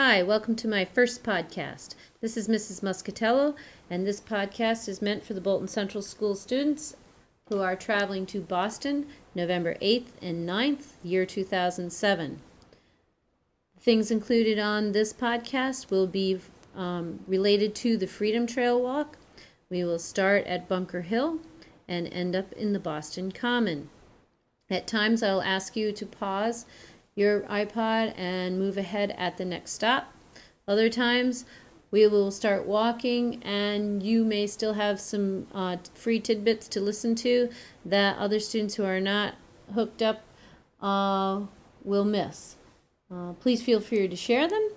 Hi, welcome to my first podcast. This is Mrs. Muscatello, and this podcast is meant for the Bolton Central School students who are traveling to Boston November 8th and 9th, year 2007. Things included on this podcast will be um, related to the Freedom Trail Walk. We will start at Bunker Hill and end up in the Boston Common. At times, I'll ask you to pause your iPod and move ahead at the next stop. Other times, we will start walking, and you may still have some uh, free tidbits to listen to that other students who are not hooked up uh, will miss. Uh, please feel free to share them.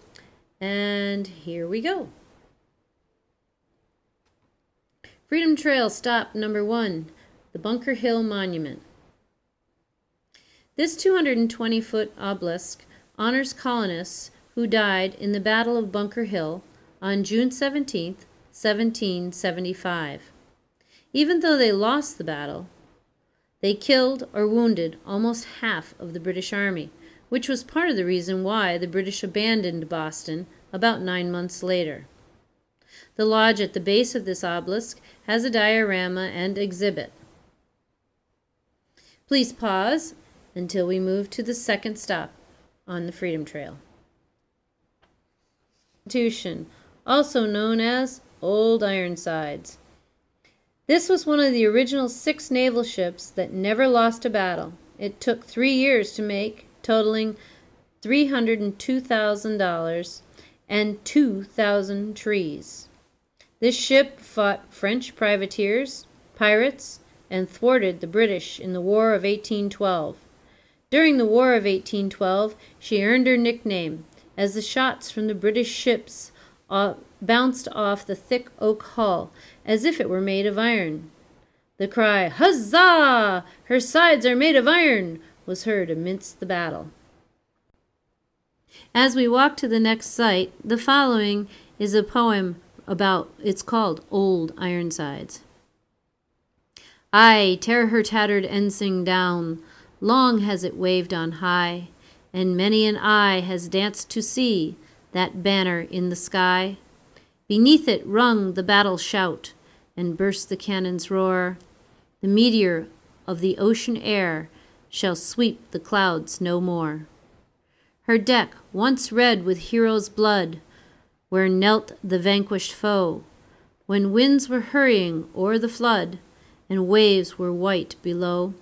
And here we go. Freedom Trail stop number one the Bunker Hill Monument. This 220 foot obelisk honors colonists who died in the Battle of Bunker Hill on June 17, 1775. Even though they lost the battle, they killed or wounded almost half of the British Army, which was part of the reason why the British abandoned Boston about nine months later. The lodge at the base of this obelisk has a diorama and exhibit. Please pause until we move to the second stop on the Freedom Trail. Constitution, also known as Old Ironsides. This was one of the original six naval ships that never lost a battle. It took three years to make, totaling $302,000 and 2,000 trees. This ship fought French privateers, pirates, and thwarted the British in the War of 1812. During the War of 1812, she earned her nickname as the shots from the British ships uh, bounced off the thick oak hull as if it were made of iron. The cry, Huzzah! Her sides are made of iron! was heard amidst the battle. As we walk to the next site, the following is a poem about, it's called Old Ironsides. Ay, tear her tattered ensign down, long has it waved on high, and many an eye has danced to see that banner in the sky. Beneath it rung the battle shout, and burst the cannon's roar. The meteor of the ocean air shall sweep the clouds no more. Her deck, once red with heroes' blood, where knelt the vanquished foe, when winds were hurrying o'er the flood, and waves were white below.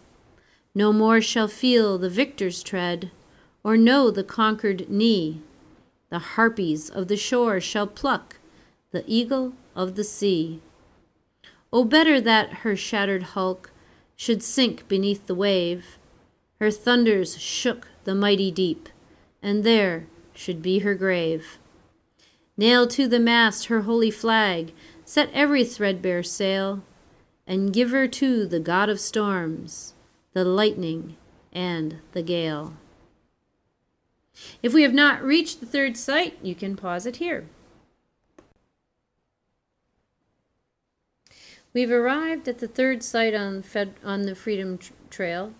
No more shall feel the victor's tread, or know the conquered knee. The harpies of the shore shall pluck the eagle of the sea. O better that her shattered hulk should sink beneath the wave, her thunders shook the mighty deep, and there should be her grave. Nail to the mast her holy flag, set every threadbare sail, and give her to the God of storms, the lightning and the gale. If we have not reached the third site, you can pause it here. We've arrived at the third site on, Fed, on the Freedom Trail.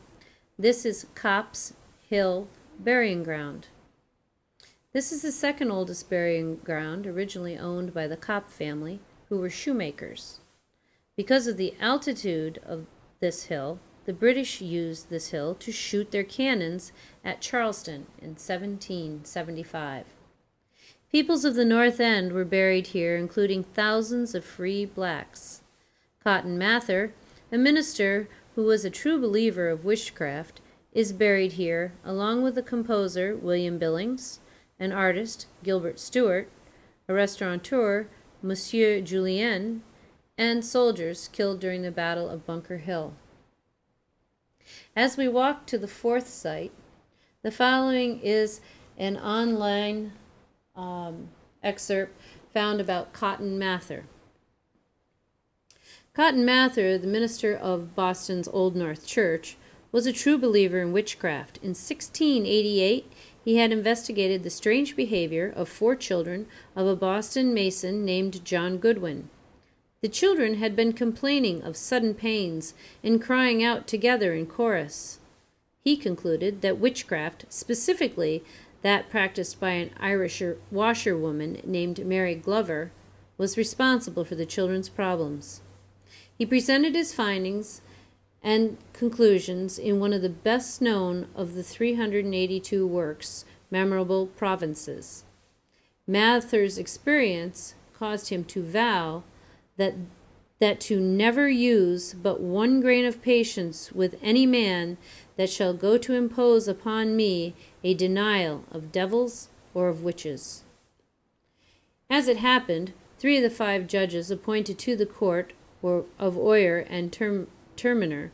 This is Copp's Hill Burying Ground. This is the second oldest burying ground, originally owned by the Kopp family, who were shoemakers. Because of the altitude of this hill, the British used this hill to shoot their cannons at Charlestown in 1775. Peoples of the North End were buried here, including thousands of free blacks. Cotton Mather, a minister who was a true believer of witchcraft, is buried here, along with the composer William Billings, an artist, Gilbert Stuart, a restaurateur, Monsieur Julien, and soldiers killed during the Battle of Bunker Hill. As we walk to the fourth site, the following is an online um, excerpt found about Cotton Mather. Cotton Mather, the minister of Boston's Old North Church, was a true believer in witchcraft. In 1688, he had investigated the strange behavior of four children of a Boston mason named John Goodwin. The children had been complaining of sudden pains and crying out together in chorus. He concluded that witchcraft, specifically that practiced by an Irish washerwoman named Mary Glover, was responsible for the children's problems. He presented his findings and conclusions in one of the best known of the 382 works, Memorable Providences. Mather's experience caused him to vow that that to never use but one grain of patience with any man that shall go to impose upon me a denial of devils or of witches. As it happened, three of the five judges appointed to the court were of Oyer and Term- Terminer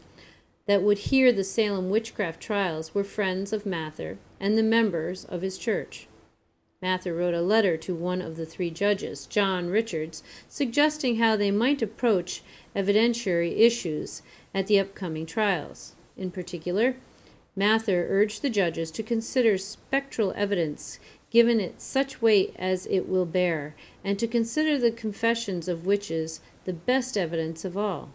that would hear the Salem witchcraft trials were friends of Mather and the members of his church. Mather wrote a letter to one of the three judges, John Richards, suggesting how they might approach evidentiary issues at the upcoming trials. In particular, Mather urged the judges to consider spectral evidence given it such weight as it will bear, and to consider the confessions of witches the best evidence of all.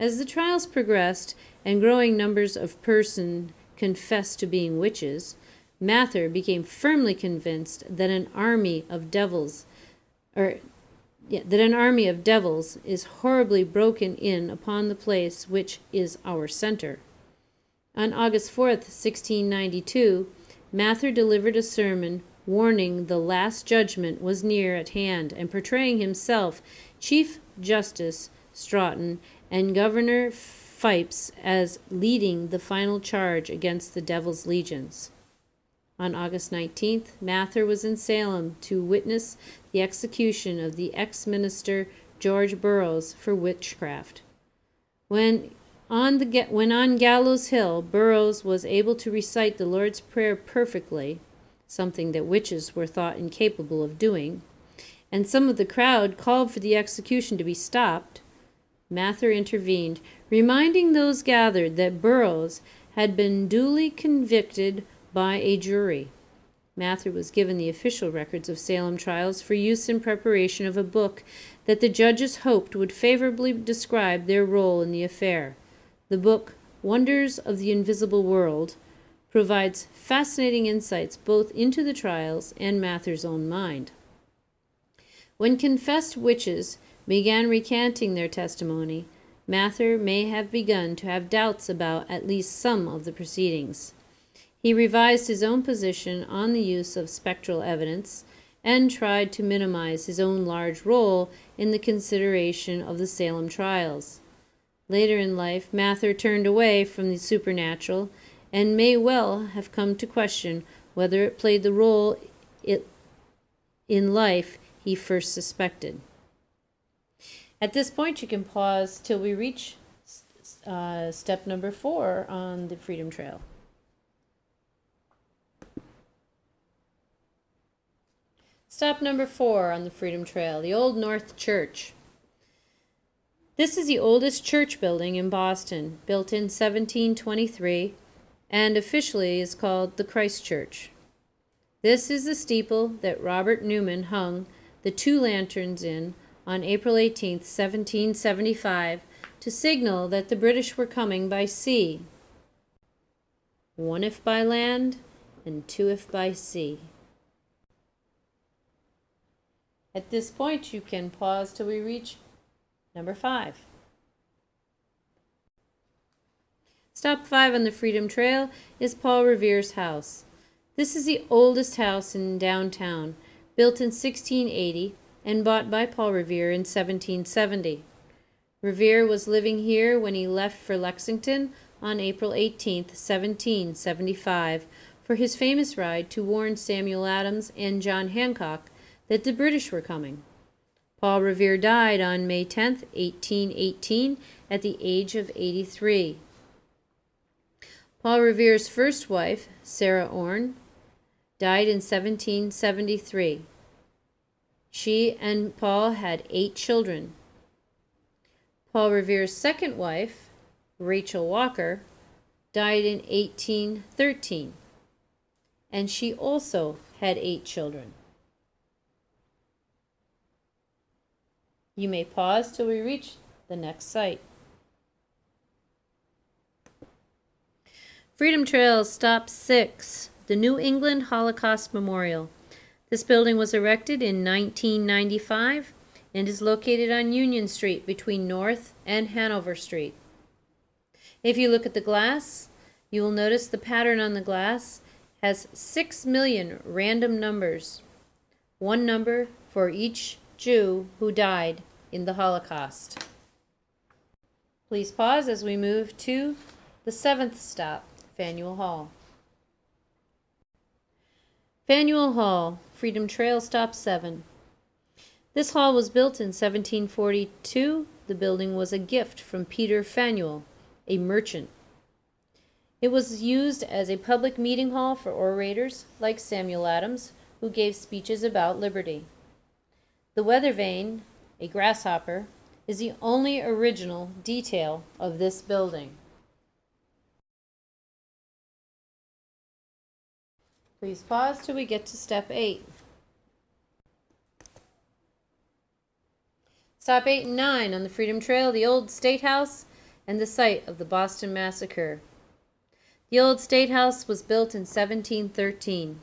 As the trials progressed and growing numbers of persons confessed to being witches, Mather became firmly convinced that an army of devils, or yeah, that an army of devils is horribly broken in upon the place which is our center. On August 4th, 1692, Mather delivered a sermon warning the last judgment was near at hand and portraying himself Chief Justice Stoughton and Governor Phips as leading the final charge against the devil's legions. On August 19th, Mather was in Salem to witness the execution of the ex minister George Burroughs for witchcraft. When on, the, when on Gallows Hill, Burroughs was able to recite the Lord's Prayer perfectly, something that witches were thought incapable of doing, and some of the crowd called for the execution to be stopped, Mather intervened, reminding those gathered that Burroughs had been duly convicted by a jury. Mather was given the official records of Salem trials for use in preparation of a book that the judges hoped would favorably describe their role in the affair. The book, Wonders of the Invisible World, provides fascinating insights both into the trials and Mather's own mind. When confessed witches began recanting their testimony, Mather may have begun to have doubts about at least some of the proceedings. He revised his own position on the use of spectral evidence and tried to minimize his own large role in the consideration of the Salem trials. Later in life, Mather turned away from the supernatural and may well have come to question whether it played the role it, in life he first suspected. At this point, you can pause till we reach uh, step number four on the Freedom Trail. Stop number four on the Freedom Trail, the Old North Church. This is the oldest church building in Boston, built in 1723, and officially is called the Christ Church. This is the steeple that Robert Newman hung the two lanterns in on April 18, 1775, to signal that the British were coming by sea. One if by land, and two if by sea. At this point, you can pause till we reach number five. Stop five on the Freedom Trail is Paul Revere's house. This is the oldest house in downtown, built in 1680 and bought by Paul Revere in 1770. Revere was living here when he left for Lexington on April 18, 1775, for his famous ride to warn Samuel Adams and John Hancock that the British were coming. Paul Revere died on May 10, 1818, at the age of 83. Paul Revere's first wife, Sarah Orne, died in 1773. She and Paul had eight children. Paul Revere's second wife, Rachel Walker, died in 1813, and she also had eight children. You may pause till we reach the next site. Freedom Trail Stop 6 the New England Holocaust Memorial. This building was erected in 1995 and is located on Union Street between North and Hanover Street. If you look at the glass, you will notice the pattern on the glass has 6 million random numbers, one number for each Jew who died in the Holocaust. Please pause as we move to the seventh stop, Faneuil Hall. Faneuil Hall, Freedom Trail Stop 7. This hall was built in 1742. The building was a gift from Peter Faneuil, a merchant. It was used as a public meeting hall for orators like Samuel Adams, who gave speeches about liberty. The weather vane, a grasshopper, is the only original detail of this building. Please pause till we get to step 8. Stop 8 and 9 on the Freedom Trail, the old State House, and the site of the Boston Massacre. The old State House was built in 1713.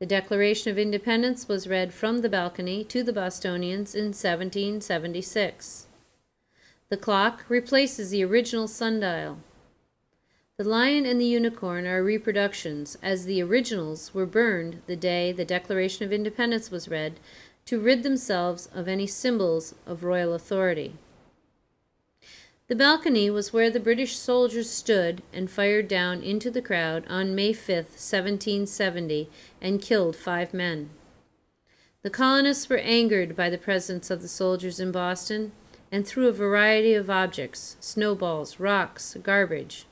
The Declaration of Independence was read from the balcony to the Bostonians in 1776. The clock replaces the original sundial. The Lion and the Unicorn are reproductions, as the originals were burned the day the Declaration of Independence was read to rid themselves of any symbols of royal authority. The balcony was where the British soldiers stood and fired down into the crowd on May 5, 1770, and killed five men. The colonists were angered by the presence of the soldiers in Boston and threw a variety of objects snowballs, rocks, garbage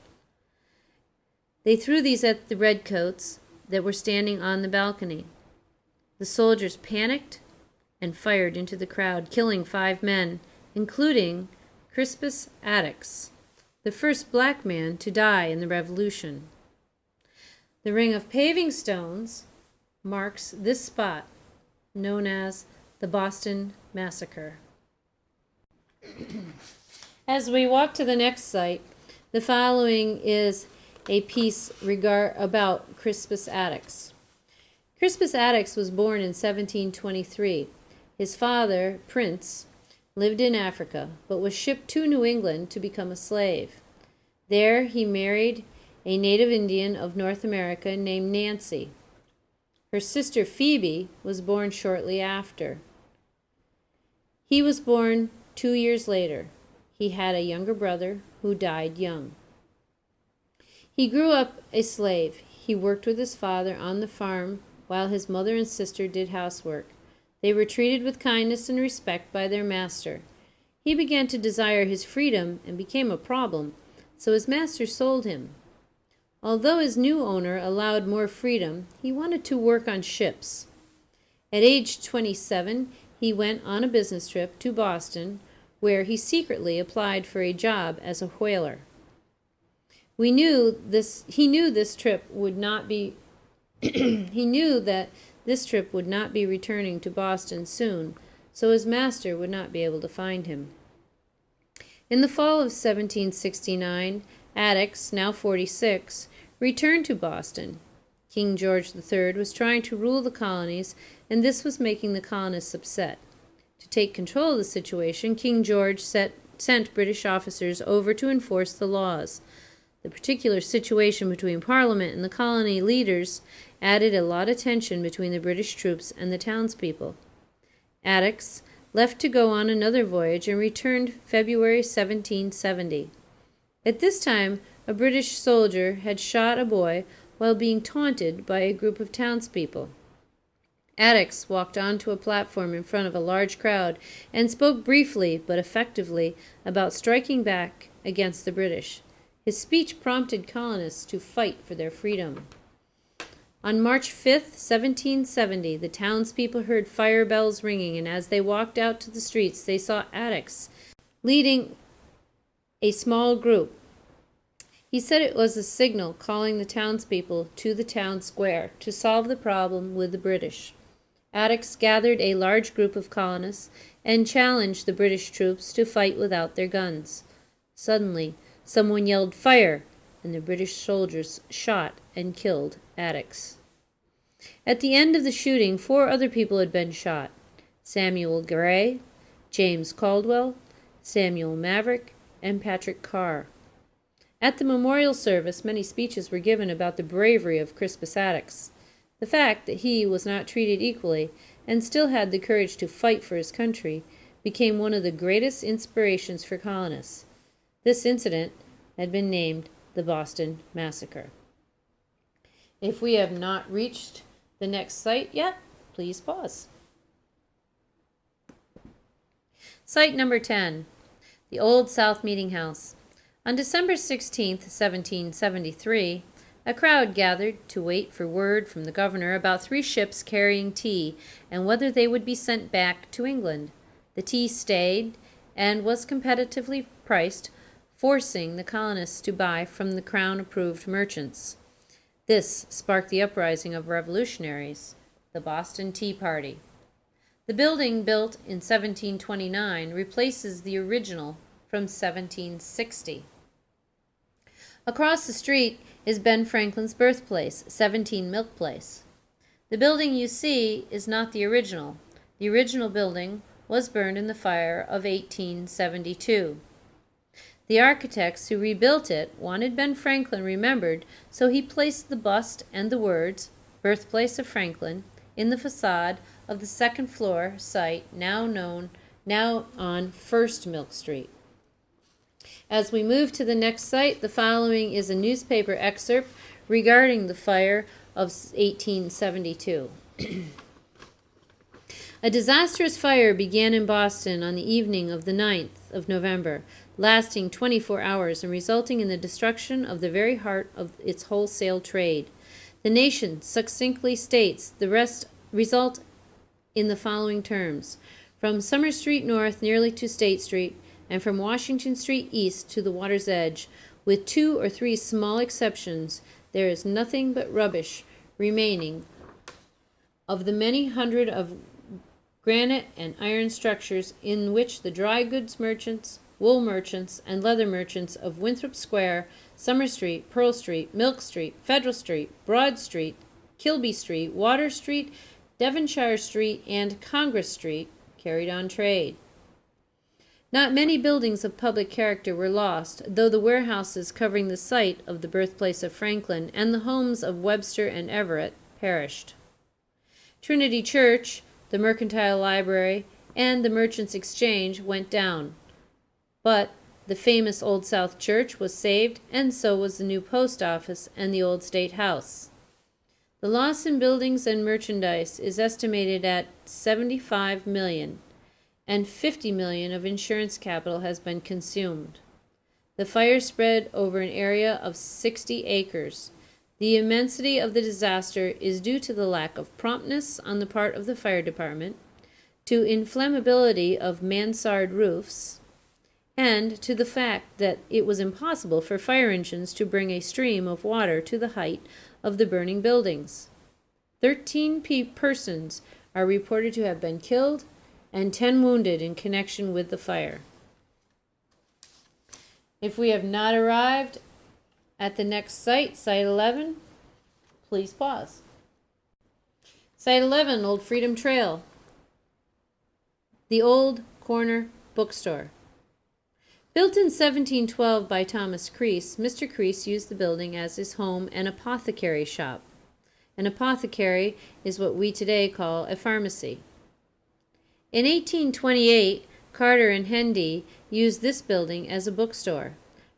they threw these at the redcoats that were standing on the balcony. The soldiers panicked and fired into the crowd, killing five men, including Crispus Attucks, the first black man to die in the Revolution. The ring of paving stones marks this spot, known as the Boston Massacre. As we walk to the next site, the following is a piece regard, about Crispus Attucks. Crispus Attucks was born in 1723. His father, Prince, lived in Africa, but was shipped to New England to become a slave. There he married a native Indian of North America named Nancy. Her sister Phoebe was born shortly after. He was born two years later. He had a younger brother who died young. He grew up a slave. He worked with his father on the farm while his mother and sister did housework. They were treated with kindness and respect by their master. He began to desire his freedom and became a problem, so his master sold him. Although his new owner allowed more freedom, he wanted to work on ships. At age 27, he went on a business trip to Boston, where he secretly applied for a job as a whaler. We knew this he knew this trip would not be he knew that this trip would not be returning to Boston soon, so his master would not be able to find him. In the fall of 1769, Attucks, now 46, returned to Boston. King George III was trying to rule the colonies, and this was making the colonists upset. To take control of the situation, King George set, sent British officers over to enforce the laws. The particular situation between Parliament and the colony leaders added a lot of tension between the British troops and the townspeople. Attucks left to go on another voyage and returned February 1770. At this time, a British soldier had shot a boy while being taunted by a group of townspeople. Attucks walked onto a platform in front of a large crowd and spoke briefly but effectively about striking back against the British. His speech prompted colonists to fight for their freedom. On March 5, 1770, the townspeople heard fire bells ringing, and as they walked out to the streets, they saw Attucks leading a small group. He said it was a signal calling the townspeople to the town square to solve the problem with the British. Attucks gathered a large group of colonists and challenged the British troops to fight without their guns. Suddenly, Someone yelled, Fire! and the British soldiers shot and killed Attucks. At the end of the shooting, four other people had been shot Samuel Gray, James Caldwell, Samuel Maverick, and Patrick Carr. At the memorial service, many speeches were given about the bravery of Crispus Attucks. The fact that he was not treated equally and still had the courage to fight for his country became one of the greatest inspirations for colonists. This incident had been named the Boston Massacre. If we have not reached the next site yet, please pause. Site number 10 The Old South Meeting House. On December 16, 1773, a crowd gathered to wait for word from the governor about three ships carrying tea and whether they would be sent back to England. The tea stayed and was competitively priced, forcing the colonists to buy from the crown approved merchants. This sparked the uprising of revolutionaries, the Boston Tea Party. The building, built in 1729, replaces the original from 1760. Across the street is Ben Franklin's birthplace, 17 Milk Place. The building you see is not the original. The original building was burned in the fire of 1872. The architects who rebuilt it wanted Ben Franklin remembered, so he placed the bust and the words, Birthplace of Franklin, in the facade of the second floor site now known now on First Milk Street. As we move to the next site, the following is a newspaper excerpt regarding the fire of 1872. a disastrous fire began in Boston on the evening of the 9th of November, lasting 24 hours and resulting in the destruction of the very heart of its wholesale trade. The nation succinctly states the rest result in the following terms. From Summer Street North nearly to State Street, and from Washington Street east to the water's edge, with two or three small exceptions, there is nothing but rubbish remaining of the many hundred of granite and iron structures in which the dry goods merchants, wool merchants, and leather merchants of Winthrop Square, Summer Street, Pearl Street, Milk Street, Federal Street, Broad Street, Kilby Street, Water Street, Devonshire Street, and Congress Street carried on trade. Not many buildings of public character were lost, though the warehouses covering the site of the birthplace of Franklin and the homes of Webster and Everett perished. Trinity Church, the Mercantile Library, and the Merchants' Exchange went down. But the famous Old South Church was saved, and so was the new post office and the old State House. The loss in buildings and merchandise is estimated at 75 million and 50 million of insurance capital has been consumed. The fire spread over an area of 60 acres. The immensity of the disaster is due to the lack of promptness on the part of the fire department, to inflammability of mansard roofs, and to the fact that it was impossible for fire engines to bring a stream of water to the height of the burning buildings. Thirteen persons are reported to have been killed and 10 wounded in connection with the fire. If we have not arrived at the next site, Site 11, please pause. Site 11, Old Freedom Trail. The Old Corner Bookstore. Built in 1712 by Thomas Creese, Mr. Creese used the building as his home and apothecary shop. An apothecary is what we today call a pharmacy. In 1828, Carter and Hendee used this building as a bookstore.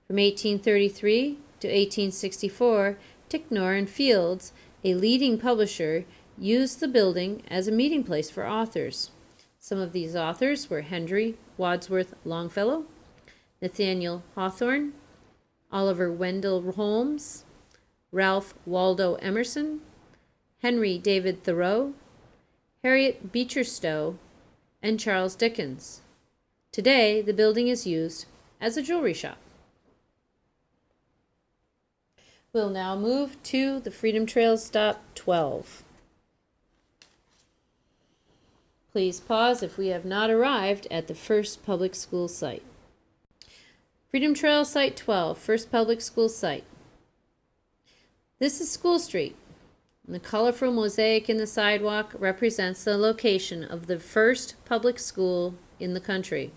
From 1833 to 1864, Ticknor and Fields, a leading publisher, used the building as a meeting place for authors. Some of these authors were Henry Wadsworth Longfellow, Nathaniel Hawthorne, Oliver Wendell Holmes, Ralph Waldo Emerson, Henry David Thoreau, Harriet Beecher Stowe, and Charles Dickens. Today, the building is used as a jewelry shop. We'll now move to the Freedom Trail Stop 12. Please pause if we have not arrived at the first public school site. Freedom Trail Site 12, first public school site. This is School Street. The colorful mosaic in the sidewalk represents the location of the first public school in the country.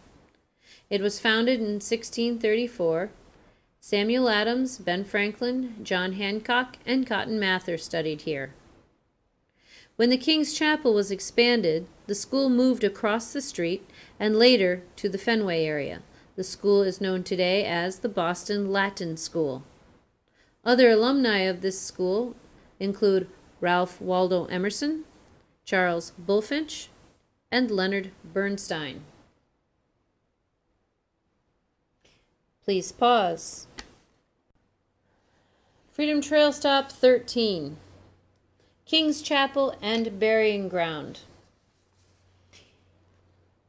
It was founded in 1634. Samuel Adams, Ben Franklin, John Hancock, and Cotton Mather studied here. When the King's Chapel was expanded, the school moved across the street and later to the Fenway area. The school is known today as the Boston Latin School. Other alumni of this school include Ralph Waldo Emerson, Charles Bulfinch, and Leonard Bernstein. Please pause. Freedom Trail Stop 13 King's Chapel and Burying Ground.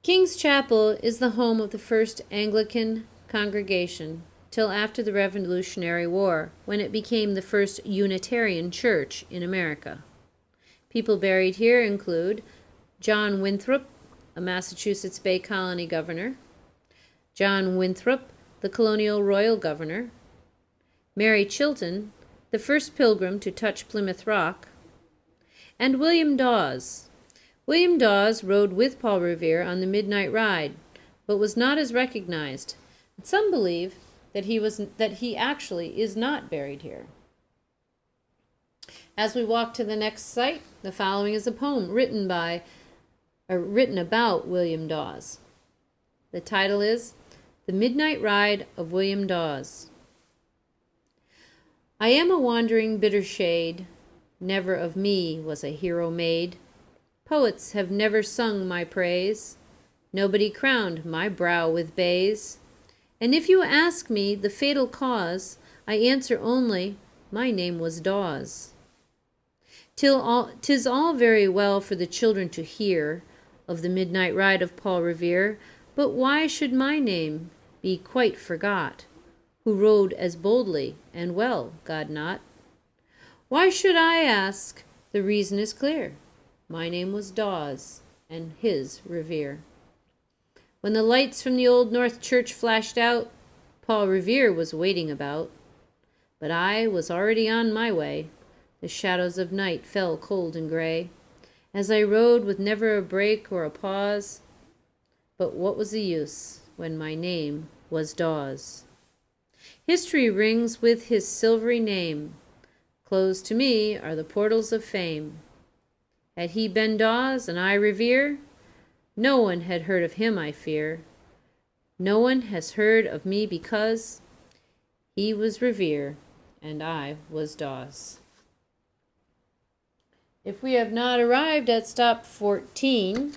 King's Chapel is the home of the first Anglican congregation till after the Revolutionary War, when it became the first Unitarian church in America. People buried here include John Winthrop, a Massachusetts Bay Colony governor, John Winthrop, the colonial royal governor, Mary Chilton, the first pilgrim to touch Plymouth Rock, and William Dawes, William Dawes rode with Paul Revere on the midnight ride, but was not as recognized. Some believe that he was that he actually is not buried here. As we walk to the next site, the following is a poem written by or written about William Dawes. The title is The Midnight Ride of William Dawes. I am a wandering bitter shade, never of me was a hero made. Poets have never sung my praise, Nobody crowned my brow with bays. And if you ask me the fatal cause, I answer only, my name was Dawes. Till all, tis all very well for the children to hear Of the midnight ride of Paul Revere, But why should my name be quite forgot, Who rode as boldly and well, God not? Why should I ask? The reason is clear. My name was Dawes, and his Revere. When the lights from the old North Church flashed out, Paul Revere was waiting about. But I was already on my way. The shadows of night fell cold and gray, as I rode with never a break or a pause. But what was the use when my name was Dawes? History rings with his silvery name. Closed to me are the portals of fame. Had he been Dawes and I Revere, no one had heard of him, I fear. No one has heard of me because he was Revere and I was Dawes. If we have not arrived at stop 14,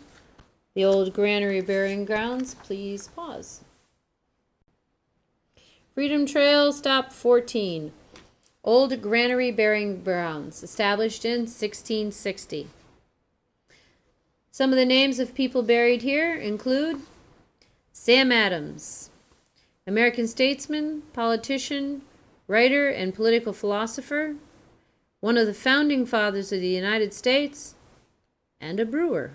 the old granary burying grounds, please pause. Freedom Trail, stop 14. Old Granary Burying Grounds, established in 1660. Some of the names of people buried here include Sam Adams, American statesman, politician, writer, and political philosopher, one of the founding fathers of the United States, and a brewer.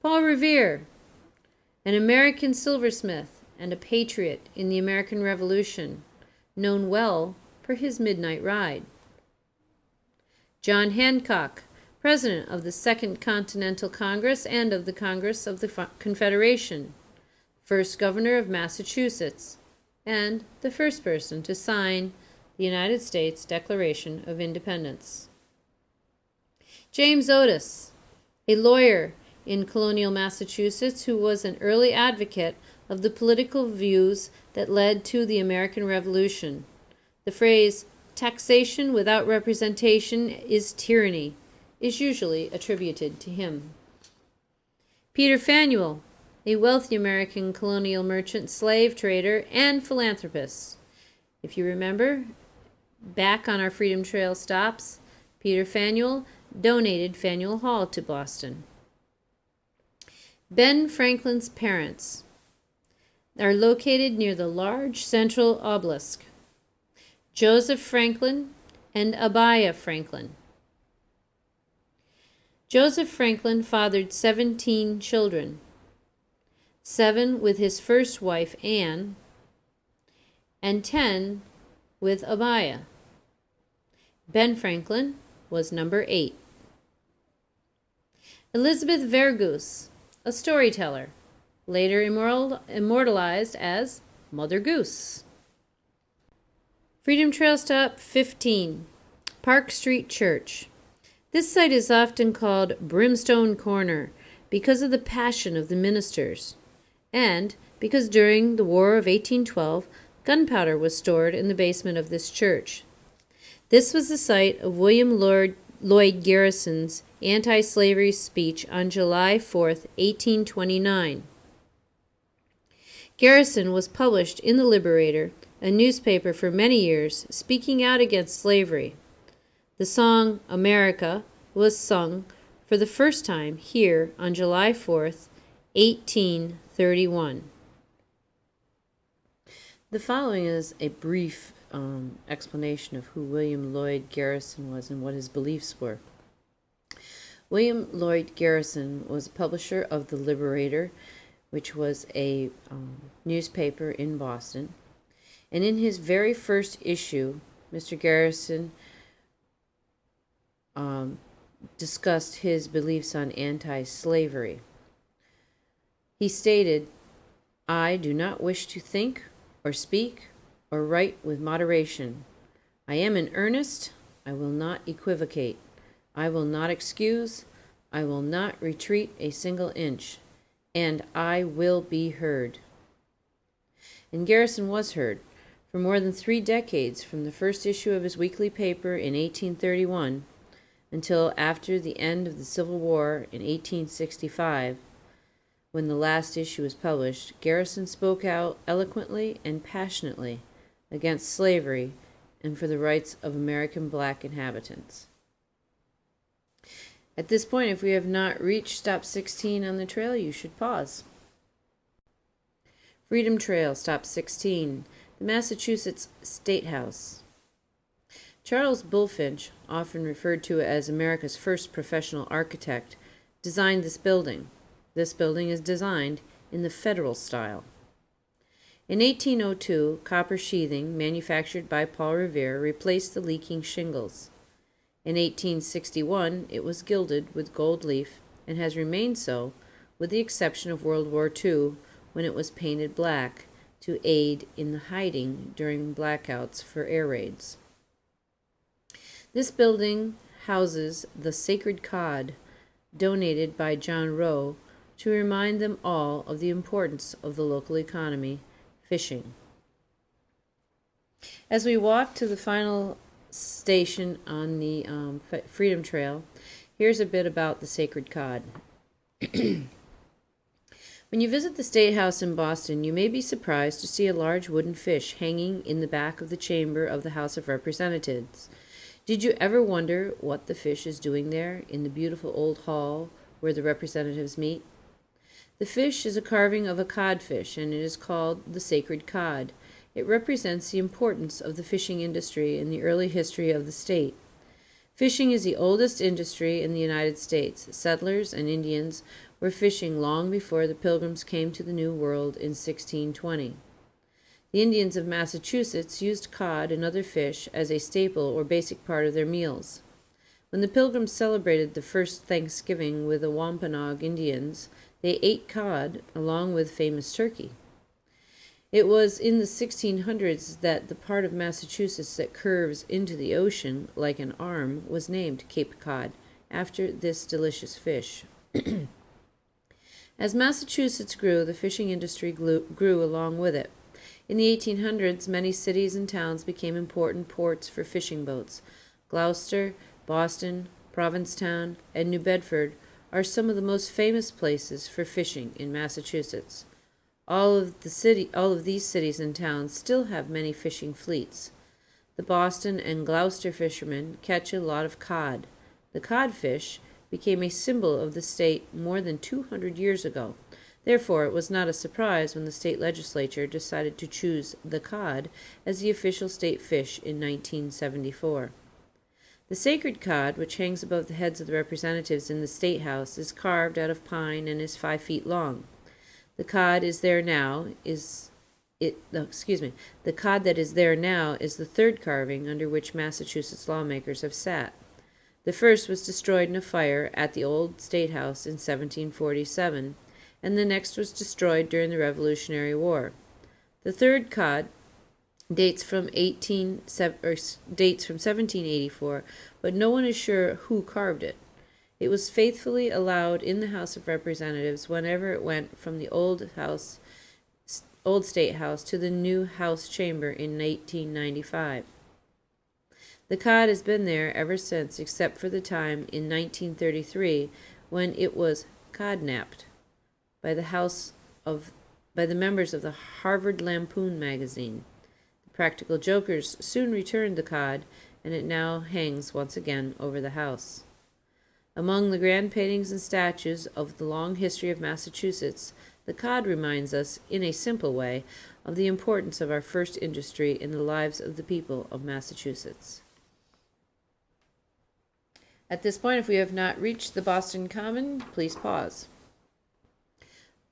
Paul Revere, an American silversmith and a patriot in the American Revolution, known well for his midnight ride. John Hancock, President of the Second Continental Congress and of the Congress of the Confederation, first Governor of Massachusetts, and the first person to sign the United States Declaration of Independence. James Otis, a lawyer in colonial Massachusetts who was an early advocate of the political views that led to the American Revolution. The phrase, taxation without representation is tyranny, is usually attributed to him. Peter Faneuil, a wealthy American colonial merchant, slave trader, and philanthropist. If you remember, back on our Freedom Trail stops, Peter Faneuil donated Faneuil Hall to Boston. Ben Franklin's parents are located near the large central obelisk. Joseph Franklin and Abiah Franklin. Joseph Franklin fathered 17 children, seven with his first wife, Anne, and ten with Abiah. Ben Franklin was number eight. Elizabeth Vergoose, a storyteller, later immortalized as Mother Goose. Freedom Trail Stop 15, Park Street Church. This site is often called Brimstone Corner because of the passion of the ministers, and because during the War of 1812, gunpowder was stored in the basement of this church. This was the site of William Lord, Lloyd Garrison's anti slavery speech on July 4, 1829. Garrison was published in The Liberator, a newspaper for many years, speaking out against slavery. The song America was sung for the first time here on July 4th, 1831. The following is a brief um, explanation of who William Lloyd Garrison was and what his beliefs were. William Lloyd Garrison was a publisher of The Liberator which was a um, newspaper in Boston. And in his very first issue, Mr. Garrison um, discussed his beliefs on anti slavery. He stated, I do not wish to think or speak or write with moderation. I am in earnest. I will not equivocate. I will not excuse. I will not retreat a single inch and I will be heard. And Garrison was heard for more than three decades from the first issue of his weekly paper in 1831 until after the end of the Civil War in 1865, when the last issue was published, Garrison spoke out eloquently and passionately against slavery and for the rights of American black inhabitants. At this point, if we have not reached stop 16 on the trail, you should pause. Freedom Trail, stop 16, the Massachusetts State House. Charles Bulfinch, often referred to as America's first professional architect, designed this building. This building is designed in the federal style. In 1802, copper sheathing manufactured by Paul Revere replaced the leaking shingles. In 1861, it was gilded with gold leaf and has remained so, with the exception of World War II, when it was painted black to aid in the hiding during blackouts for air raids. This building houses the sacred cod donated by John Rowe to remind them all of the importance of the local economy, fishing. As we walk to the final station on the um, Freedom Trail, here's a bit about the sacred cod. when you visit the State House in Boston, you may be surprised to see a large wooden fish hanging in the back of the chamber of the House of Representatives. Did you ever wonder what the fish is doing there in the beautiful old hall where the representatives meet? The fish is a carving of a codfish, and it is called the sacred cod. It represents the importance of the fishing industry in the early history of the state. Fishing is the oldest industry in the United States. Settlers and Indians were fishing long before the Pilgrims came to the New World in 1620. The Indians of Massachusetts used cod and other fish as a staple or basic part of their meals. When the Pilgrims celebrated the first Thanksgiving with the Wampanoag Indians, they ate cod along with famous turkey. It was in the 1600s that the part of Massachusetts that curves into the ocean like an arm was named Cape Cod, after this delicious fish. As Massachusetts grew, the fishing industry grew along with it. In the 1800s, many cities and towns became important ports for fishing boats. Gloucester, Boston, Provincetown, and New Bedford are some of the most famous places for fishing in Massachusetts. All of the city all of these cities and towns still have many fishing fleets. The Boston and Gloucester fishermen catch a lot of cod. The codfish became a symbol of the state more than 200 years ago. Therefore, it was not a surprise when the state legislature decided to choose the cod as the official state fish in 1974. The sacred cod, which hangs above the heads of the representatives in the State House, is carved out of pine and is five feet long. The cod is there now, is it, no, excuse me, the cod that is there now is the third carving under which Massachusetts lawmakers have sat. The first was destroyed in a fire at the old State House in 1747, and the next was destroyed during the Revolutionary War. The third cod dates from 18 or dates from 1784, but no one is sure who carved it. It was faithfully allowed in the House of Representatives whenever it went from the old house old state house to the new house chamber in 1895. The cod has been there ever since except for the time in 1933 when it was codnapped by the house of by the members of the Harvard Lampoon magazine. The Practical Jokers soon returned the cod and it now hangs once again over the house. Among the grand paintings and statues of the long history of Massachusetts, the cod reminds us, in a simple way, of the importance of our first industry in the lives of the people of Massachusetts. At this point, if we have not reached the Boston Common, please pause.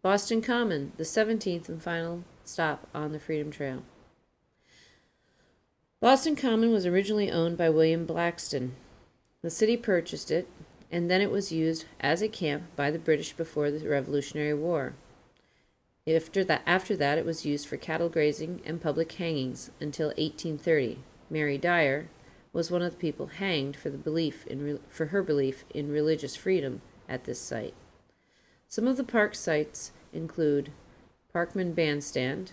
Boston Common, the 17th and final stop on the Freedom Trail. Boston Common was originally owned by William Blackstone. The city purchased it and then it was used as a camp by the British before the Revolutionary War. After that, after that, it was used for cattle grazing and public hangings until 1830. Mary Dyer was one of the people hanged for the belief in for her belief in religious freedom at this site. Some of the park sites include Parkman Bandstand.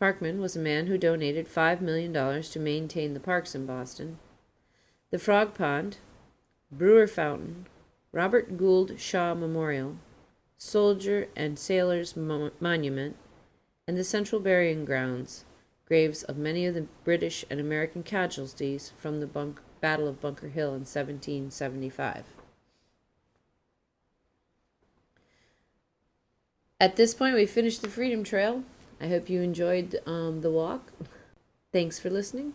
Parkman was a man who donated $5 million to maintain the parks in Boston. The Frog Pond, Brewer Fountain, Robert Gould Shaw Memorial, Soldier and Sailors Mo- Monument, and the Central Burying Grounds, graves of many of the British and American casualties from the bunk- Battle of Bunker Hill in 1775. At this point, we finished the Freedom Trail. I hope you enjoyed um, the walk. Thanks for listening.